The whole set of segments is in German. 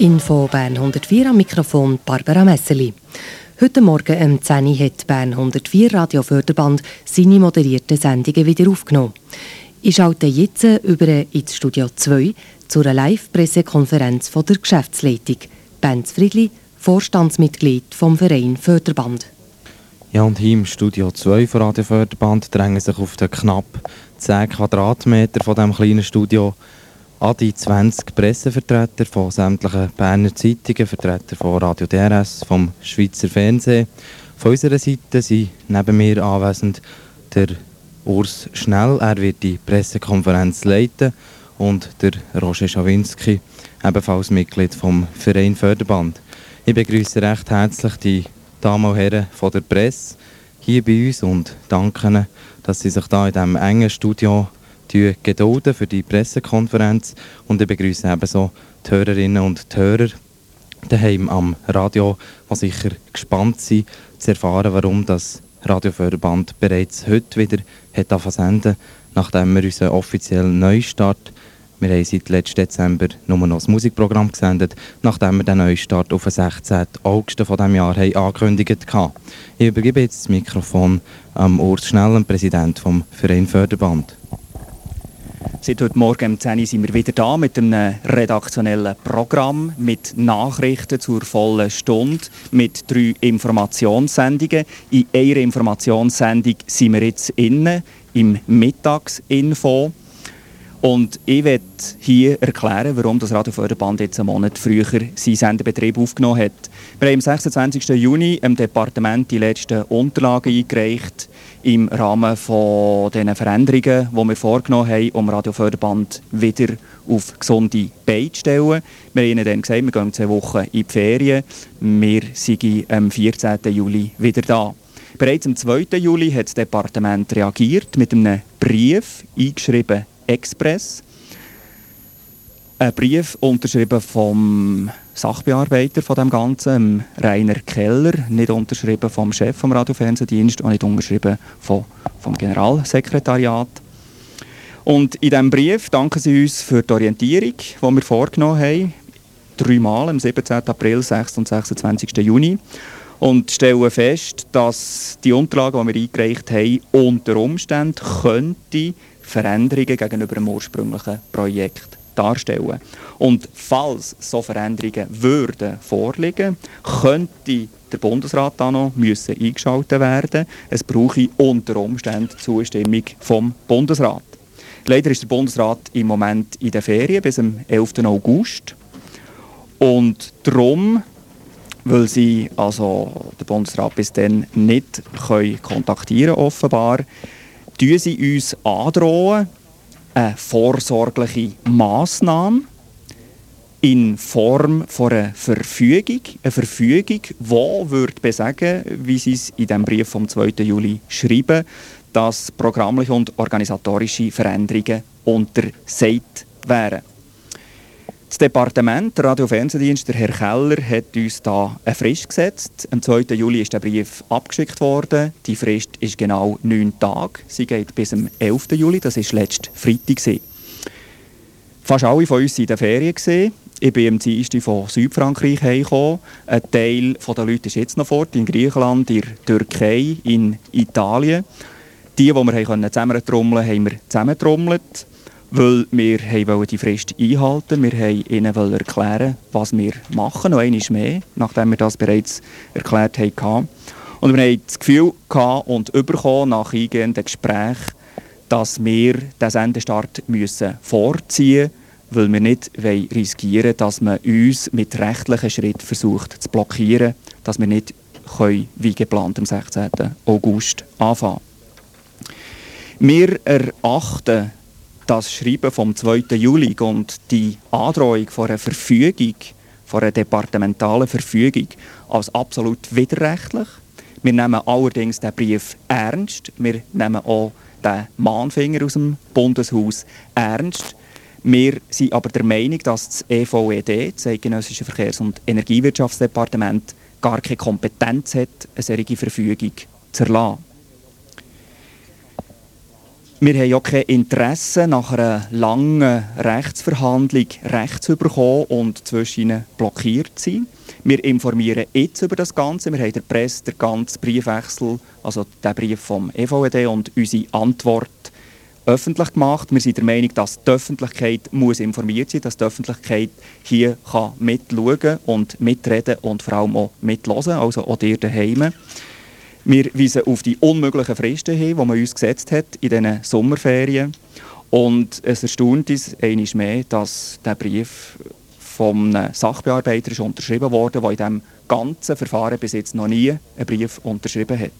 Info Bern 104 am Mikrofon Barbara Messeli. Heute Morgen um 10 Uhr hat Bern 104 Radio Förderband seine moderierten Sendungen wieder aufgenommen. Ich schalte jetzt über ins Studio 2 zu einer Live-Pressekonferenz der Geschäftsleitung. Benz Friedli, Vorstandsmitglied vom Verein Förderband. Ja, und hier im Studio 2 von Radio Förderband drängen sich auf den knapp 10 Quadratmeter von diesem kleinen Studio an die 20 Pressevertreter von sämtlichen Berner Zeitungen, Vertreter von Radio DRS, vom Schweizer Fernsehen. Von unserer Seite sind neben mir anwesend der Urs Schnell, er wird die Pressekonferenz leiten und der Roger Schawinski, ebenfalls Mitglied vom Verein Förderband. Ich begrüße recht herzlich die Damen und Herren von der Presse hier bei uns und danke ihnen, dass sie sich da in diesem engen Studio gedulden für die Pressekonferenz und ich begrüße ebenso die Hörerinnen und die Hörer daheim am Radio, die sicher gespannt sind, zu erfahren, warum das Radioförderband bereits heute wieder hat senden nachdem wir unseren offiziellen Neustart wir haben seit letzten Dezember nur noch das Musikprogramm gesendet, nachdem wir den Neustart auf den 16. August von diesem Jahr haben angekündigt haben. Ich übergebe jetzt das Mikrofon am Urs Schnell, Präsident vom Verein Förderband. Seit heute Morgen um 10 Uhr sind wir wieder da mit einem redaktionellen Programm, mit Nachrichten zur vollen Stunde, mit drei Informationssendungen. In einer Informationssendung sind wir jetzt innen, im Mittagsinfo. Und ich werde hier erklären, warum das Radioförderband jetzt einen Monat früher seinen Sendebetrieb aufgenommen hat. Wir haben am 26. Juni im Departement die letzten Unterlagen eingereicht im Rahmen von den Veränderungen, die wir vorgenommen haben, um Radioförderband wieder auf gesunde Beine zu stellen. Wir haben ihnen dann gesagt, wir gehen zwei Wochen in die Ferien. Wir sind am 14. Juli wieder da. Bereits am 2. Juli hat das Departement reagiert mit einem Brief, eingeschrieben Express. Ein Brief unterschrieben vom Sachbearbeiter von dem Ganzen, Rainer Keller, nicht unterschrieben vom Chef vom Radiofernsehdienst und nicht unterschrieben vom, vom Generalsekretariat. Und in diesem Brief danken sie uns für die Orientierung, die wir vorgenommen haben, dreimal, am 17. April, 6. und 26. Juni. Und stellen fest, dass die Unterlagen, die wir eingereicht haben, unter Umständen könnte Veränderungen gegenüber dem ursprünglichen Projekt darstellen. Und falls so Veränderungen würden vorliegen, könnte der Bundesrat da noch müssen eingeschaltet werden. Es brauche unter Umständen Zustimmung vom Bundesrat. Leider ist der Bundesrat im Moment in der Ferien bis zum 11. August. Und darum, weil sie also den Bundesrat bis dann nicht kontaktieren offenbar, tun sie uns androhen, eine vorsorgliche Massnahme in Form von einer Verfügung. Eine Verfügung, die würde besagen, wie sie es in dem Brief vom 2. Juli schreiben, dass programmliche und organisatorische Veränderungen untersagt wären. Das Departement, der Radio- und Fernsehdienst, Herr Keller, hat uns da eine Frist gesetzt. Am 2. Juli ist der Brief abgeschickt worden. Die Frist ist genau neun Tage. Sie geht bis zum 11. Juli, das war letzten Freitag. Fast alle von uns waren in der Ferien. Ich bin am Dienstag von Südfrankreich hergekommen. Ein Teil der Leute ist jetzt noch fort, in Griechenland, in der Türkei, in Italien. Die, die wir zusammentrommeln konnten, haben wir zusammentrommelt weil wir wollen die Frist einhalten Wir wollten ihnen erklären, was wir machen, noch einmal mehr, nachdem wir das bereits erklärt haben. Und wir hatten das Gefühl und bekommen nach eingehenden Gesprächen, dass wir den Sendestart müssen vorziehen müssen, weil wir nicht riskieren dass man uns mit rechtlichen Schritten versucht zu blockieren, dass wir nicht können, wie geplant am 16. August anfangen. Wir erachten das Schreiben vom 2. Juli und die Androhung von einer Verfügung, von einer departementalen Verfügung, als absolut widerrechtlich. Wir nehmen allerdings den Brief ernst. Wir nehmen auch den Mahnfinger aus dem Bundeshaus ernst. Wir sind aber der Meinung, dass das EVED, das Eidgenössische Verkehrs- und Energiewirtschaftsdepartement, gar keine Kompetenz hat, eine solche Verfügung zu erlassen. Wir haben ja kein Interesse, nach einer langen Rechtsverhandlung Recht zu bekommen und zwischen blockiert zu sein. Wir informieren jetzt über das Ganze. Wir haben der Presse den ganzen Briefwechsel, also den Brief vom EVED und unsere Antwort öffentlich gemacht. Wir sind der Meinung, dass die Öffentlichkeit muss informiert sein, dass die Öffentlichkeit hier kann mitschauen und mitreden und vor allem auch mithören, also auch ihr daheim. Wir weisen auf die unmöglichen Fristen hin, die man uns gesetzt hat in diesen Sommerferien. Und es erstaunt uns einmal mehr, dass der Brief vom Sachbearbeiter ist unterschrieben wurde, der in diesem ganzen Verfahren bis jetzt noch nie einen Brief unterschrieben hat.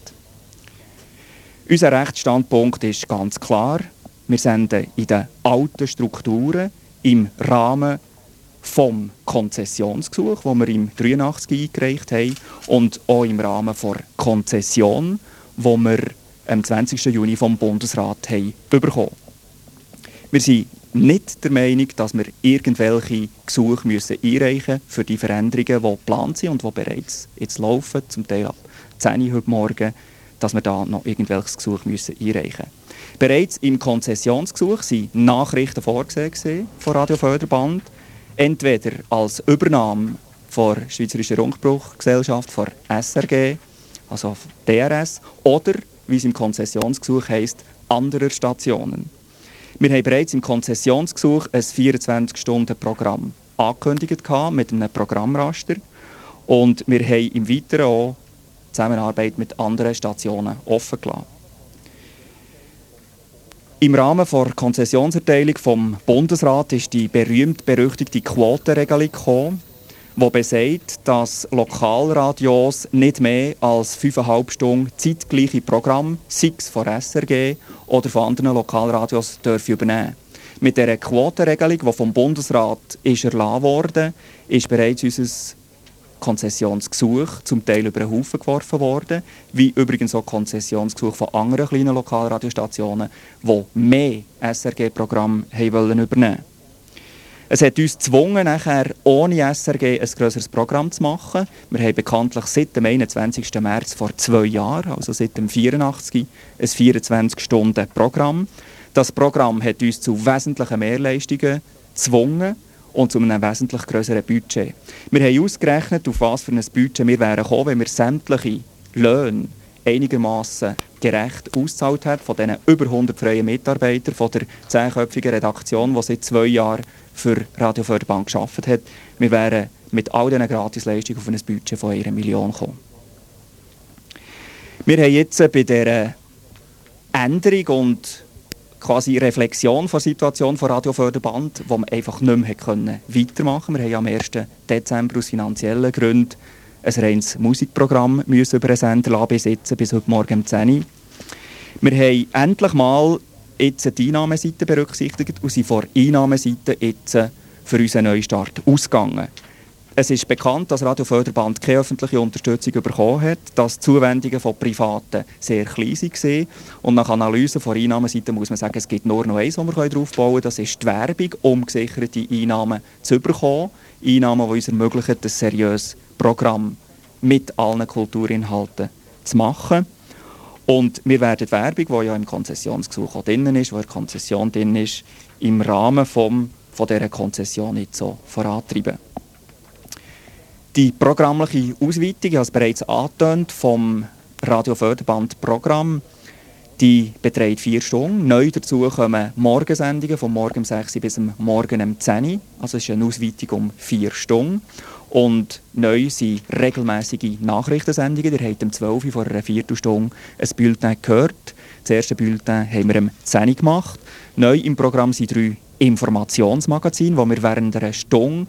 Unser Rechtsstandpunkt ist ganz klar. Wir senden in den alten Strukturen im Rahmen vom Konzessionsgesuch, das wir im 83 eingereicht haben, und auch im Rahmen der Konzession, die wir am 20. Juni vom Bundesrat haben bekommen. Wir sind nicht der Meinung, dass wir irgendwelche Gesuche müssen einreichen müssen für die Veränderungen, die geplant sind und die bereits jetzt laufen, zum Teil ab 10 Uhr heute Morgen, dass wir da noch irgendwelches Gesuch müssen einreichen müssen. Bereits im Konzessionsgesuch sind Nachrichten vorgesehen von Radio Förderband, entweder als Übernahme der Schweizerischen Rundfunkgesellschaft, von SRG, also DRS, oder, wie es im Konzessionsgesuch heisst, anderer Stationen. Wir haben bereits im Konzessionsgesuch ein 24-Stunden-Programm angekündigt mit einem Programmraster und wir haben im Weiteren auch Zusammenarbeit mit anderen Stationen offen gelassen. Im Rahmen der Konzessionserteilung vom Bundesrat ist die berühmt-berüchtigte Quotenregelung gekommen, die besagt, dass Lokalradios nicht mehr als 5,5 Stunden zeitgleiche Programm, sei es von SRG oder von anderen Lokalradios, dürfen übernehmen. Mit dieser Quotenregelung, die vom Bundesrat ist erlassen wurde, ist bereits unser Konzessionsgesuch zum Teil über den Haufen geworfen worden, wie übrigens auch Konzessionsgesuche von anderen kleinen Lokalradiostationen, die mehr SRG-Programme übernehmen wollten. Es hat uns gezwungen, nachher ohne SRG ein grösseres Programm zu machen. Wir haben bekanntlich seit dem 21. März vor zwei Jahren, also seit dem 84, ein 24-Stunden-Programm. Das Programm hat uns zu wesentlichen Mehrleistungen gezwungen und zu einem wesentlich größeren Budget. Wir haben ausgerechnet, auf was für ein Budget wir wären gekommen, wenn wir sämtliche Löhne einigermaßen gerecht ausgezahlt hat von diesen über 100 freien Mitarbeitern von der zehnköpfigen Redaktion, die seit zwei Jahren für Radio Förderbank geschafft hat. Wir wären mit all diesen Gratisleistungen auf ein Budget von einer Million gekommen. Wir haben jetzt bei dieser Änderung und quasi Reflexion der Situation von Radio Förderband, wo man einfach nicht mehr können weitermachen. Wir haben am 1. Dezember aus finanziellen Gründen ein reines Musikprogramm müssen über einen Sender besitzen bis heute Morgen um 10 Uhr. Wir haben endlich mal jetzt die Einnahmeseite berücksichtigt und sind vor Einnahmeseite jetzt für unseren Neustart ausgegangen. Es ist bekannt, dass Radio Förderband keine öffentliche Unterstützung bekommen hat, dass die Zuwendungen von Privaten sehr klein waren. Und nach Analyse von Einnahmeseite muss man sagen, es gibt nur noch eins, wo wir darauf bauen können. Das ist die Werbung, um gesicherte Einnahmen zu bekommen. Einnahmen, die uns ermöglichen, ein seriöses Programm mit allen Kulturinhalten zu machen. Und wir werden die Werbung, die ja im Konzessionsgesuch auch drin ist, wo der Konzession drin ist, im Rahmen vom, von dieser Konzession nicht so vorantreiben. Die programmliche Ausweitung, ich habe es bereits angetönt, vom Radioförderband-Programm, die beträgt vier Stunden. Neu dazu kommen Morgensendungen von morgen um 6 Uhr bis morgen um 10 Uhr. Also es ist eine Ausweitung um vier Stunden. Und neu sind regelmäßige Nachrichtensendungen. Ihr habt um 12 Uhr vor einer Viertelstunde ein Bulletin gehört. Das erste Bulletin haben wir um 10 Uhr gemacht. Neu im Programm sind drei Informationsmagazine, wo wir während einer Stunde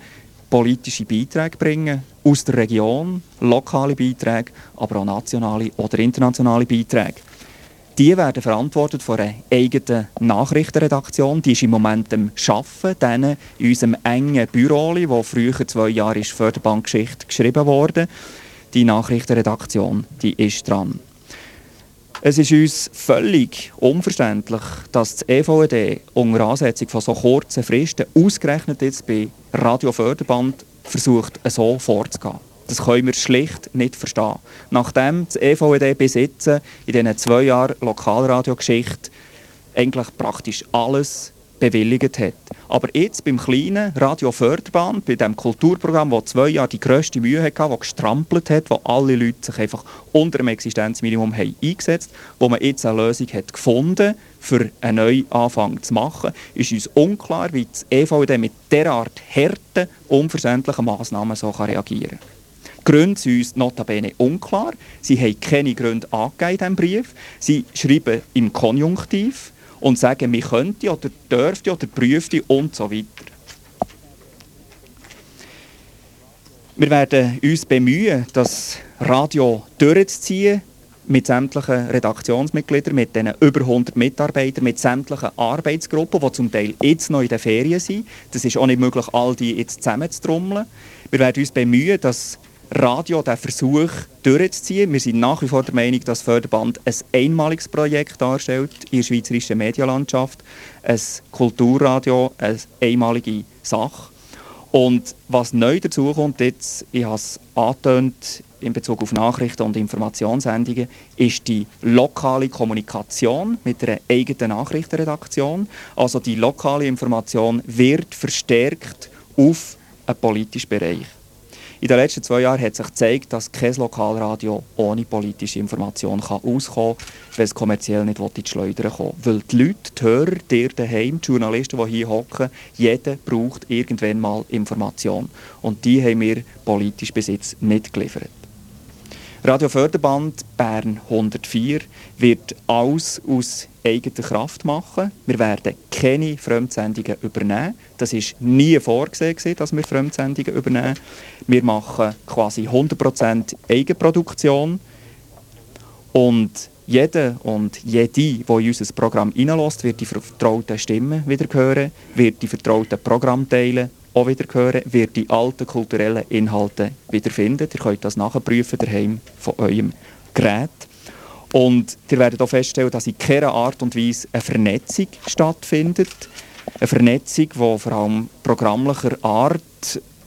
politische Beiträge bringen, aus der Region, lokale Beiträge, aber auch nationale oder internationale Beiträge. Die werden verantwortet von einer eigenen Nachrichtenredaktion. Die ist im Moment am Arbeiten, in unserem engen Büro, wo früher zwei Jahre Förderbankgeschichte geschrieben wurde. Die Nachrichtenredaktion, die ist dran. Es ist uns völlig unverständlich, dass das EVD unter Ansetzung von so kurzen Fristen ausgerechnet jetzt bei Radio Förderband versucht, so vorzugehen. Das können wir schlicht nicht verstehen. Nachdem das EVED bis jetzt in diesen zwei Jahren Lokalradiogeschichte eigentlich praktisch alles bewilligt hat. Aber jetzt beim kleinen Radio Förderband, bei dem Kulturprogramm, das zwei Jahre die grösste Mühe hatte, das gestrampelt hat, wo alle Leute sich einfach unter dem Existenzminimum haben eingesetzt wo man jetzt eine Lösung hat gefunden für einen Neuanfang zu machen, ist uns unklar, wie das EVD mit derart harten, unverständlichen Massnahmen so reagieren kann. Die Gründe sind uns notabene unklar. Sie haben keine Gründe angegeben in diesem Brief. Sie schreiben im Konjunktiv und sagen, wir könnten oder dürfte oder prüfte und so weiter. Wir werden uns bemühen, das Radio durchzuziehen mit sämtlichen Redaktionsmitgliedern, mit den über 100 Mitarbeitern, mit sämtlichen Arbeitsgruppen, die zum Teil jetzt noch in den Ferien sind. Das ist auch nicht möglich, all die jetzt zusammenzutrommeln. Wir werden uns bemühen, dass Radio den Versuch durchzuziehen. Wir sind nach wie vor der Meinung, dass Förderband ein einmaliges Projekt darstellt in der schweizerischen Medialandschaft. Ein Kulturradio, eine einmalige Sache. Und was neu dazu kommt, jetzt, ich habe es angetönt in Bezug auf Nachrichten und Informationssendungen, ist die lokale Kommunikation mit einer eigenen Nachrichtenredaktion. Also die lokale Information wird verstärkt auf einen politischen Bereich. In den letzten zwei Jahren hat sich gezeigt, dass kein Lokalradio ohne politische Information kann auskommen kann, wenn es kommerziell nicht in die Schleudern kommt. Weil die Leute, die Hörer, die daheim, die Journalisten, die hier hocken, jeder braucht irgendwann mal Information. Und die haben wir politisch bis jetzt nicht geliefert. Radio Förderband Bern 104 wird alles aus eigener Kraft machen. Wir werden keine Fremdsendungen übernehmen. Das ist nie vorgesehen, dass wir Fremdsendungen übernehmen. Wir machen quasi 100% Eigenproduktion. Und jeder und jede, die in unser Programm hineinlässt, wird die vertrauten Stimmen wieder hören, wird die vertrauten Programmteile auch wieder hören, wird die alten kulturellen Inhalte wiederfinden. Ihr könnt das nachprüfen daheim von eurem Gerät. Und ihr werdet auch feststellen, dass in keiner Art und Weise eine Vernetzung stattfindet. Eine Vernetzung, die vor allem programmlicher Art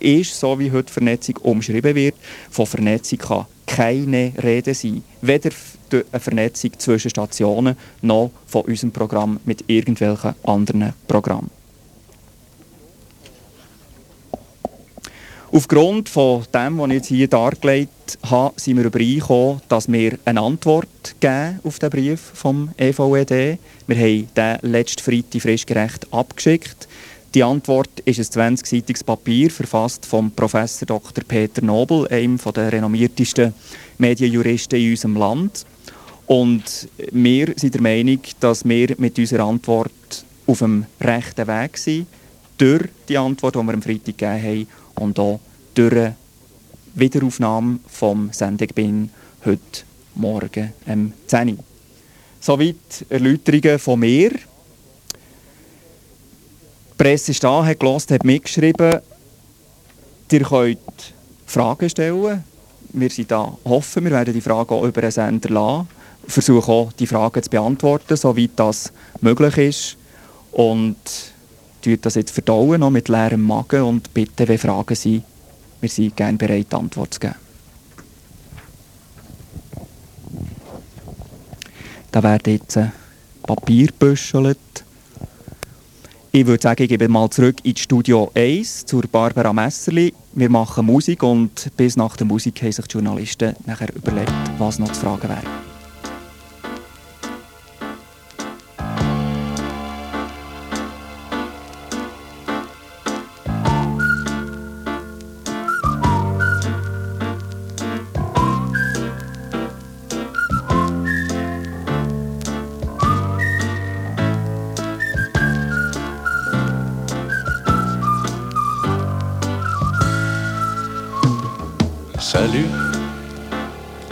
ist, so wie heute Vernetzung umschrieben wird. Von Vernetzung kann keine Rede sein. Weder eine Vernetzung zwischen Stationen noch von unserem Programm mit irgendwelchen anderen Programmen. Aufgrund von dem, was ich jetzt hier dargelegt habe, sind wir übereingekommen, dass wir eine Antwort geben auf den Brief vom EVED. Wir haben den letzten Freitag frischgerecht abgeschickt. Die Antwort ist ein 20-seitiges Papier, verfasst vom Professor Dr. Peter Nobel, einem der renommiertesten Medienjuristen in unserem Land. Und wir sind der Meinung, dass wir mit unserer Antwort auf dem rechten Weg sind, durch die Antwort, die wir am Freitag gegeben haben und auch durch die Wiederaufnahme vom Sendung heute Morgen um 10 Uhr. Soweit Erläuterungen von mir. Die Presse ist da, hat gelesen, hat mitgeschrieben. Ihr könnt Fragen stellen. Wir sind da hoffen, wir werden die Fragen auch über den Sender lassen. Versuchen auch, die Fragen zu beantworten, soweit das möglich ist. Und tut das jetzt verdauen, noch mit leerem Magen und bitte, wenn Fragen sind, wir sind gerne bereit, Antwort zu geben. Da werden jetzt Papier gebüschelt. Ich würde sagen, ich gebe mal zurück ins Studio 1 zur Barbara Messerli. Wir machen Musik und bis nach der Musik haben sich die Journalisten nachher überlegt, was noch zu fragen wäre.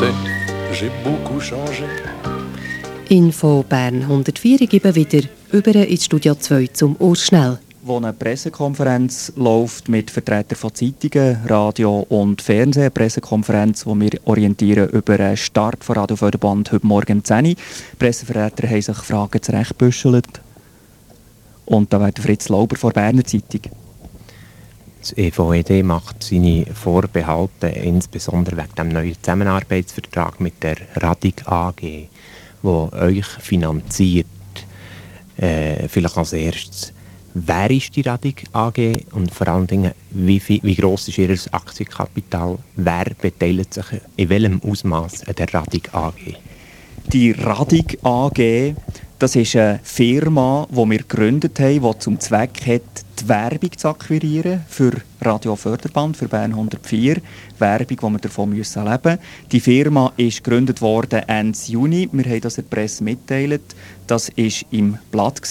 Sais, j'ai beaucoup changé. Info Bern 104 geben wieder über ins Studio 2 zum Urschnell. wo eine Pressekonferenz läuft mit Vertretern von Zeitungen, Radio und Fernsehen. Eine Pressekonferenz, wo wir orientieren über den Start von Radio Förderband heute Morgen um 10 Uhr. Pressevertreter haben sich Fragen zurechtbüschelt. Und da wäre Fritz Lauber von der Berner Zeitung. Das EVED macht seine Vorbehalte insbesondere wegen dem neuen Zusammenarbeitsvertrag mit der Radig AG, wo euch finanziert. Äh, vielleicht als erstes, wer ist die Radig AG und vor allen Dingen, wie, wie gross ist ihr Aktienkapital? Wer beteiligt sich in welchem Ausmaß an der Radig AG? Die Radig AG, das ist eine Firma, die wir gegründet haben, die zum Zweck hat, die Werbung zu akquirieren für Radio Förderband, für Bern 104. Werbung, die wir davon müssen leben Die Firma ist gegründet worden Ende Juni. Wir haben das der Presse mitteilt. Das war im Blatt.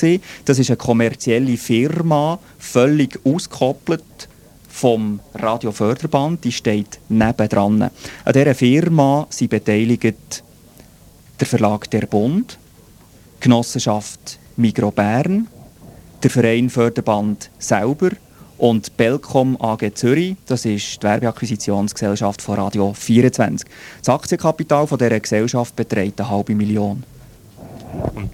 Das ist eine kommerzielle Firma, völlig ausgekoppelt vom Radio Förderband. Die steht nebendran. An dieser Firma sind beteiligt der Verlag Der Bund, Genossenschaft Migro Bern, der Verein Förderband selber und Belcom AG Zürich, das ist die Werbeakquisitionsgesellschaft von Radio 24. Das Aktienkapital von dieser Gesellschaft beträgt eine halbe Million. Und,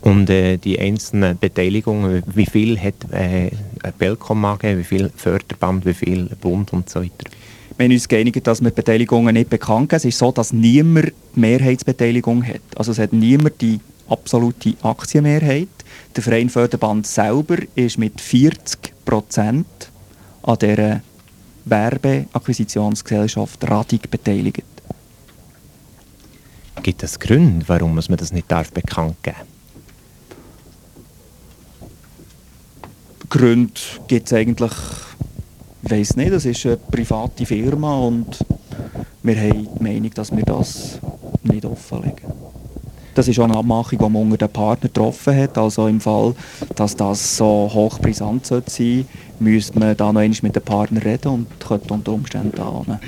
und äh, die einzelnen Beteiligungen, wie viel hat äh, Belcom AG, wie viel Förderband, wie viel Bund und so weiter? Wir haben uns geeinigt, dass wir Beteiligungen nicht bekannt geben. Es ist so, dass niemand die Mehrheitsbeteiligung hat. Also es hat niemand die absolute Aktienmehrheit. Der Verein Förderband selber ist mit 40 Prozent an dieser Werbeakquisitionsgesellschaft Radig beteiligt. Gibt es Gründe, warum man das nicht darf bekannt geben Gründe gibt es eigentlich, ich weiss nicht, das ist eine private Firma und wir haben die Meinung, dass wir das nicht offenlegen. Das ist auch eine Abmachung, die man unter den Partner getroffen hat. Also im Fall, dass das so hochbrisant sein sollte, müsste man da noch einmal mit den Partnern reden und könnte unter Umständen da eine-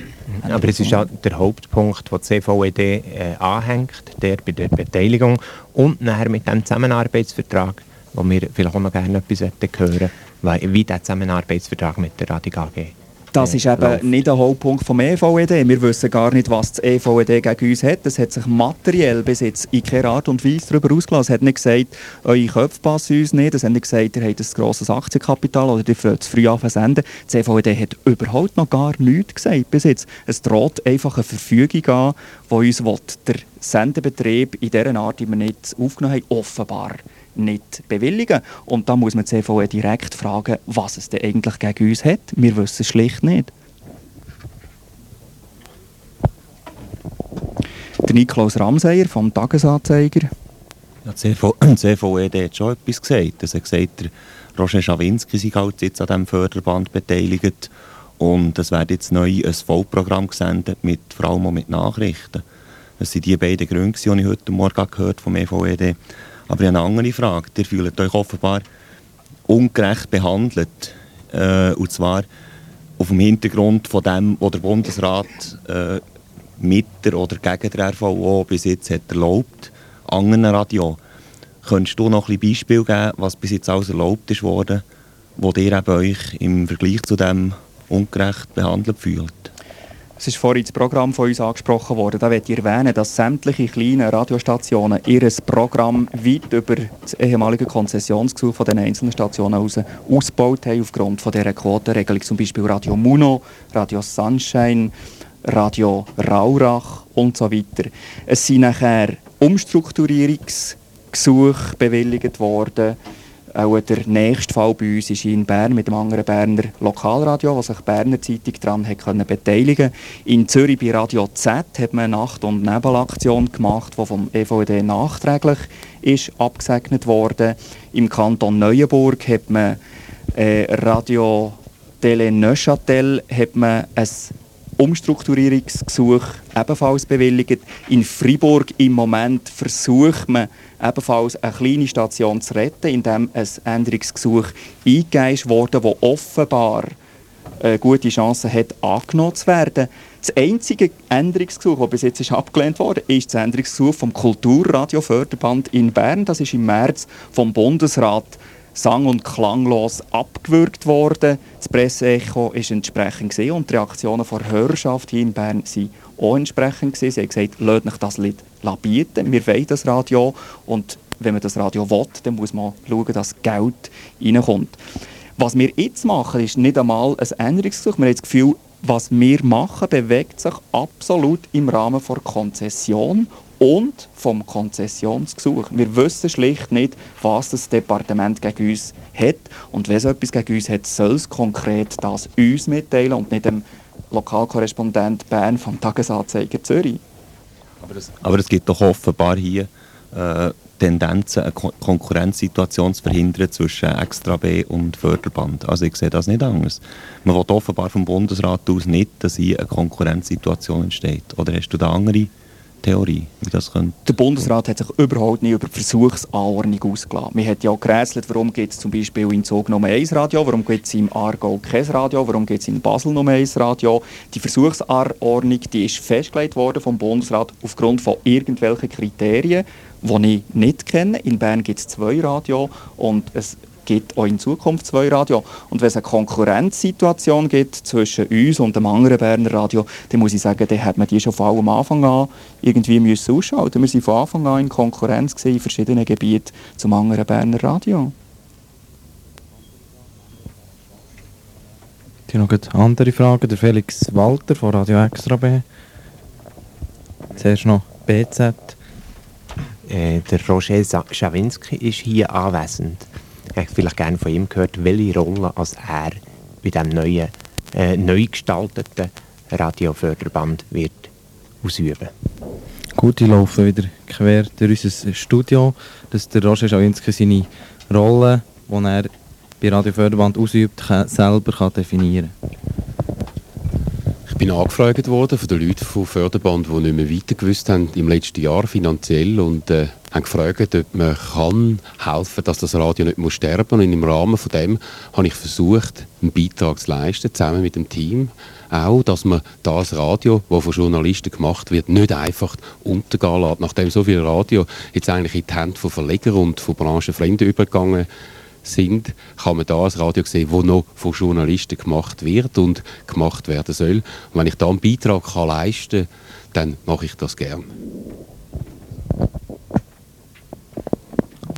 Aber es ist auch der Hauptpunkt, den die CVED äh, anhängt, der bei der Beteiligung und nachher mit dem Zusammenarbeitsvertrag, wo wir vielleicht auch noch gerne etwas hören wie der Zusammenarbeitsvertrag mit der Radig AG Das ist eben läuft. nicht der Hauptpunkt vom EVED. Wir wissen gar nicht, was das EVED gegen uns hat. Es hat sich materiell bis jetzt in keiner Art und Weise darüber ausgelassen. Es hat nicht gesagt, eure Köpfe passen uns nicht. Es hat nicht gesagt, ihr habt ein grosses Aktienkapital oder ihr wollt zu früh anfangen zu senden. Das EVED hat überhaupt noch gar nichts gesagt bis jetzt. Es droht einfach eine Verfügung an, die uns will, der Sendebetrieb in dieser Art, die wir nicht aufgenommen haben, offenbar nicht bewilligen. Und da muss man die CVE direkt fragen, was es denn eigentlich gegen uns hat. Wir wissen es schlicht nicht. Der Niklaus Ramseyer vom Tagesanzeiger. Ja, die CV die CVED hat schon etwas gesagt. Es hat gesagt, der Roger Schawinski sei halt jetzt an diesem Förderband beteiligt. Und es wird jetzt neu ein Vollprogramm gesendet, mit, vor allem mit Nachrichten. Das sind die beiden Gründe, die ich heute Morgen gehört vom EVED. Aber ich habe eine andere Frage. Ihr fühlt euch offenbar ungerecht behandelt. Äh, und zwar auf dem Hintergrund von dem, was der Bundesrat äh, mit der oder gegen der RVO bis jetzt hat erlaubt, anderen Radio. Könntest du noch ein Beispiel geben, was bis jetzt alles erlaubt ist worden wo ihr euch im Vergleich zu dem ungerecht behandelt fühlt? Es ist vorhin das Programm von uns angesprochen worden. Da möchte ich erwähnen, dass sämtliche kleinen Radiostationen ihr Programm weit über das ehemalige Konzessionsgesuch von den einzelnen Stationen heraus ausgebaut haben aufgrund von dieser Quotenregelung. Zum Beispiel Radio Muno, Radio Sunshine, Radio Raurach und so weiter. Es sind nachher Umstrukturierungsgesuche bewilligt worden auch der nächste Fall bei uns ist in Bern mit dem anderen Berner Lokalradio, wo sich Berner Zeitung daran hat beteiligen In Zürich bei Radio Z hat man eine Nacht- und Nebelaktion gemacht, die vom EVD nachträglich ist abgesegnet wurde. Im Kanton Neuenburg hat man äh, Radio Tele Neuchâtel hat man ein Umstrukturierungsgesuch ebenfalls bewilligt. In Fribourg im Moment versucht man ebenfalls eine kleine Station zu retten, indem ein Änderungsgesuch eingegeben wurde, das offenbar eine äh, gute Chance hat, angenommen zu werden. Das einzige Änderungsgesuch, das bis jetzt ist abgelehnt wurde, ist das Änderungsgesuch vom Kulturradioförderband in Bern. Das ist im März vom Bundesrat sang- und klanglos abgewürgt worden. Das Presseecho war entsprechend gesehen und die Reaktionen der Hörerschaft hier in Bern waren auch entsprechend gesehen. Sie haben gesagt, lasst euch das Lied bieten, wir wollen das Radio und wenn man das Radio will, dann muss man schauen, dass Geld reinkommt. Was wir jetzt machen, ist nicht einmal ein Änderungsgesuch. Wir haben das Gefühl, was wir machen, bewegt sich absolut im Rahmen der Konzession und vom Konzessionsgesuch. Wir wissen schlicht nicht, was das Departement gegen uns hat. Und wenn es etwas gegen uns hat, soll es konkret das uns mitteilen und nicht dem Lokalkorrespondent Bern vom Tagesanzeiger Zürich. Aber es, aber es gibt doch offenbar hier äh, Tendenzen, eine Kon Konkurrenzsituation zu verhindern zwischen Extra B und Förderband. Also ich sehe das nicht anders. Man will offenbar vom Bundesrat aus nicht, dass hier eine Konkurrenzsituation entsteht. Oder hast du da andere Theorie, wie das könnte. Der Bundesrat hat sich überhaupt nicht über die Versuchsanordnung ausgelassen. Man hat ja gerätselt, warum gibt es zum Beispiel in Zug nur ein Radio, warum gibt es im Aargau kein Radio, warum gibt es in Basel nur ein Radio. Die Versuchsanordnung die ist festgelegt worden vom Bundesrat aufgrund von irgendwelchen Kriterien, die ich nicht kenne. In Bern gibt es zwei Radio und es gibt auch in Zukunft zwei Radio. Und wenn es eine Konkurrenzsituation gibt zwischen uns und dem anderen Berner Radio, dann muss ich sagen, dann hat man die schon von allem Anfang an irgendwie müssen ausschalten. Wir waren von Anfang an in Konkurrenz in verschiedenen Gebieten zum anderen Berner Radio. Die noch andere Fragen. Der Felix Walter von Radio Extra B. Zuerst noch BZ. Äh, der Roger Schawinski ist hier anwesend. Vielleicht gerne von ihm gehört, welche Rolle als er bei diesem neuen, äh, neu gestalteten Radioförderband wird ausüben. Gut, ich laufe wieder quer durch unser Studio, dass der Roger Schawinski seine Rolle, die er bei Radioförderband ausübt, selber kann definieren kann. Ich bin angefragt worden von den Leuten vom Förderband, die nicht mehr weiter gewusst haben im letzten Jahr finanziell und äh, haben gefragt, ob man kann helfen dass das Radio nicht muss sterben muss. Und im Rahmen von dem habe ich versucht, einen Beitrag zu leisten, zusammen mit dem Team. Auch, dass man das Radio, das von Journalisten gemacht wird, nicht einfach untergehen lässt. Nachdem so viel Radio jetzt eigentlich in die Hände von Verlegern und von Branchenfremden übergegangen sind, kann man da ein Radio sehen, das noch von Journalisten gemacht wird und gemacht werden soll. Und wenn ich da einen Beitrag kann leisten kann, dann mache ich das gerne.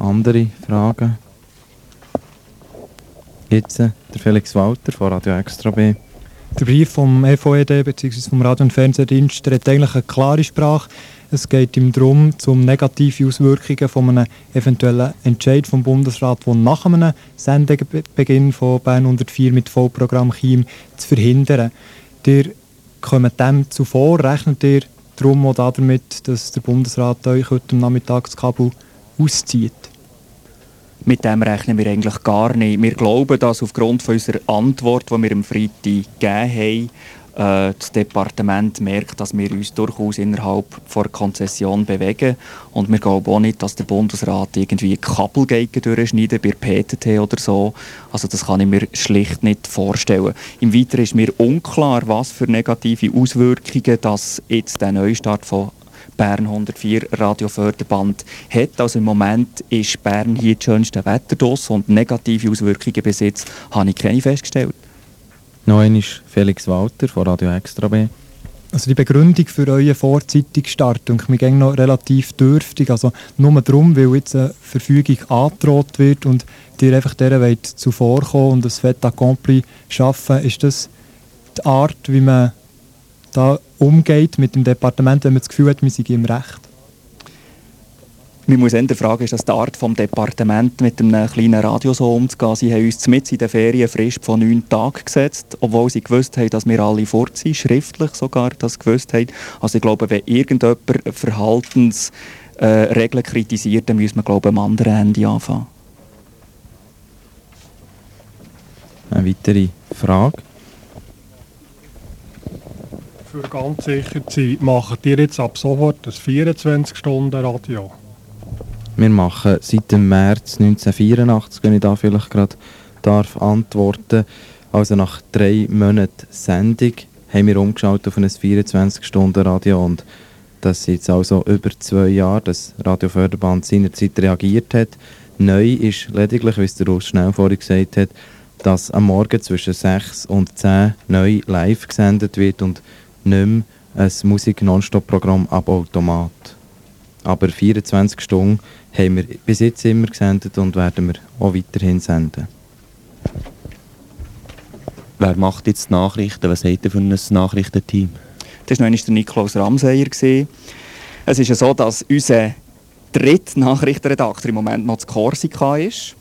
Andere Fragen? Jetzt äh, der Felix Walter von Radio Extra B. Der Brief vom FOED bzw. vom Radio- und Fernsehdienst hat eigentlich eine klare Sprache. Es geht ihm darum, zum negative Auswirkungen von einem eventuellen Entscheid vom Bundesrat, der nach einem Sendebeginn von Bern 104 mit Vollprogramm Chiem zu verhindern. Ihr kommt dem zuvor, rechnet ihr darum auch damit, dass der Bundesrat euch heute Nachmittag das Kabel auszieht? Mit dem rechnen wir eigentlich gar nicht. Wir glauben, dass aufgrund von unserer Antwort, die wir am Freitag gegeben haben, äh, das Departement merkt, dass wir uns durchaus innerhalb der Konzession bewegen. Und wir glauben auch nicht, dass der Bundesrat irgendwie Kabelgeigen durchschneiden bei PTT oder so. Also das kann ich mir schlicht nicht vorstellen. Im Weiteren ist mir unklar, was für negative Auswirkungen das jetzt der Neustart von Bern 104 Radioförderband hat. Also im Moment ist Bern hier das schönste Wetter draus und negative Auswirkungen bis jetzt habe ich keine festgestellt. Noch einmal Felix Walter von Radio Extra B. Also die Begründung für euren vorzeitigen Start und mir noch relativ dürftig. Also nur darum, weil jetzt eine Verfügung angedroht wird und dir einfach dieser wollt zuvorkommen und das Fait accompli schaffen, ist das die Art, wie man da umgeht mit dem Departement, wenn man das Gefühl hat, wir sind im Recht? Man muss eher fragen, ist das die Art des Departements, mit einem kleinen Radio so umzugehen? Sie haben uns mit in der Ferien Frist von neun Tagen gesetzt, obwohl sie gewusst haben, dass wir alle fort sind, schriftlich sogar das gewusst haben. Also ich glaube, wenn irgendjemand Verhaltensregeln äh, kritisiert, dann müssen wir glaube ich, am anderen Ende anfangen. Eine weitere Frage? Für ganz sicher zu sein, macht ihr jetzt ab sofort das 24-Stunden-Radio? Wir machen seit dem März 1984, wenn ich da vielleicht gerade darf antworten also nach drei Monaten Sendung, haben wir umgeschaut auf ein 24-Stunden-Radio und das sind jetzt also über zwei Jahre, dass Radioförderband seinerzeit reagiert hat. Neu ist lediglich, wie es der Urs schnell vorhin gesagt hat, dass am Morgen zwischen 6 und 10 neu live gesendet wird und nicht mehr ein Musik-Nonstop-Programm ab Automat. Aber 24 Stunden haben wir bis jetzt immer gesendet und werden wir auch weiterhin senden. Wer macht jetzt die Nachrichten? Was seid ihr für ein Nachrichtenteam? Das war noch der Niklaus Ramseyer. Es ist ja so, dass unser dritter Nachrichtenredakteur im Moment noch zu Korsika ist.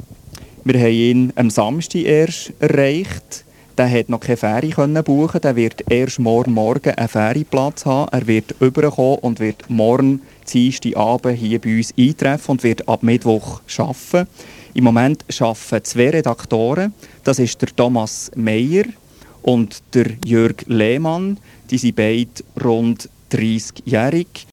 Wir haben ihn am Samstag erst erreicht. Der hat noch keine Ferie können buchen. Der wird erst morgen Morgen einen Ferienplatz haben. Er wird überkommen und wird morgen Dienstag Abend hier bei uns eintreffen und wird ab Mittwoch arbeiten. Im Moment arbeiten zwei Redaktoren. Das ist der Thomas Meyer und der Jörg Lehmann. Die sind beide rund 30-jährig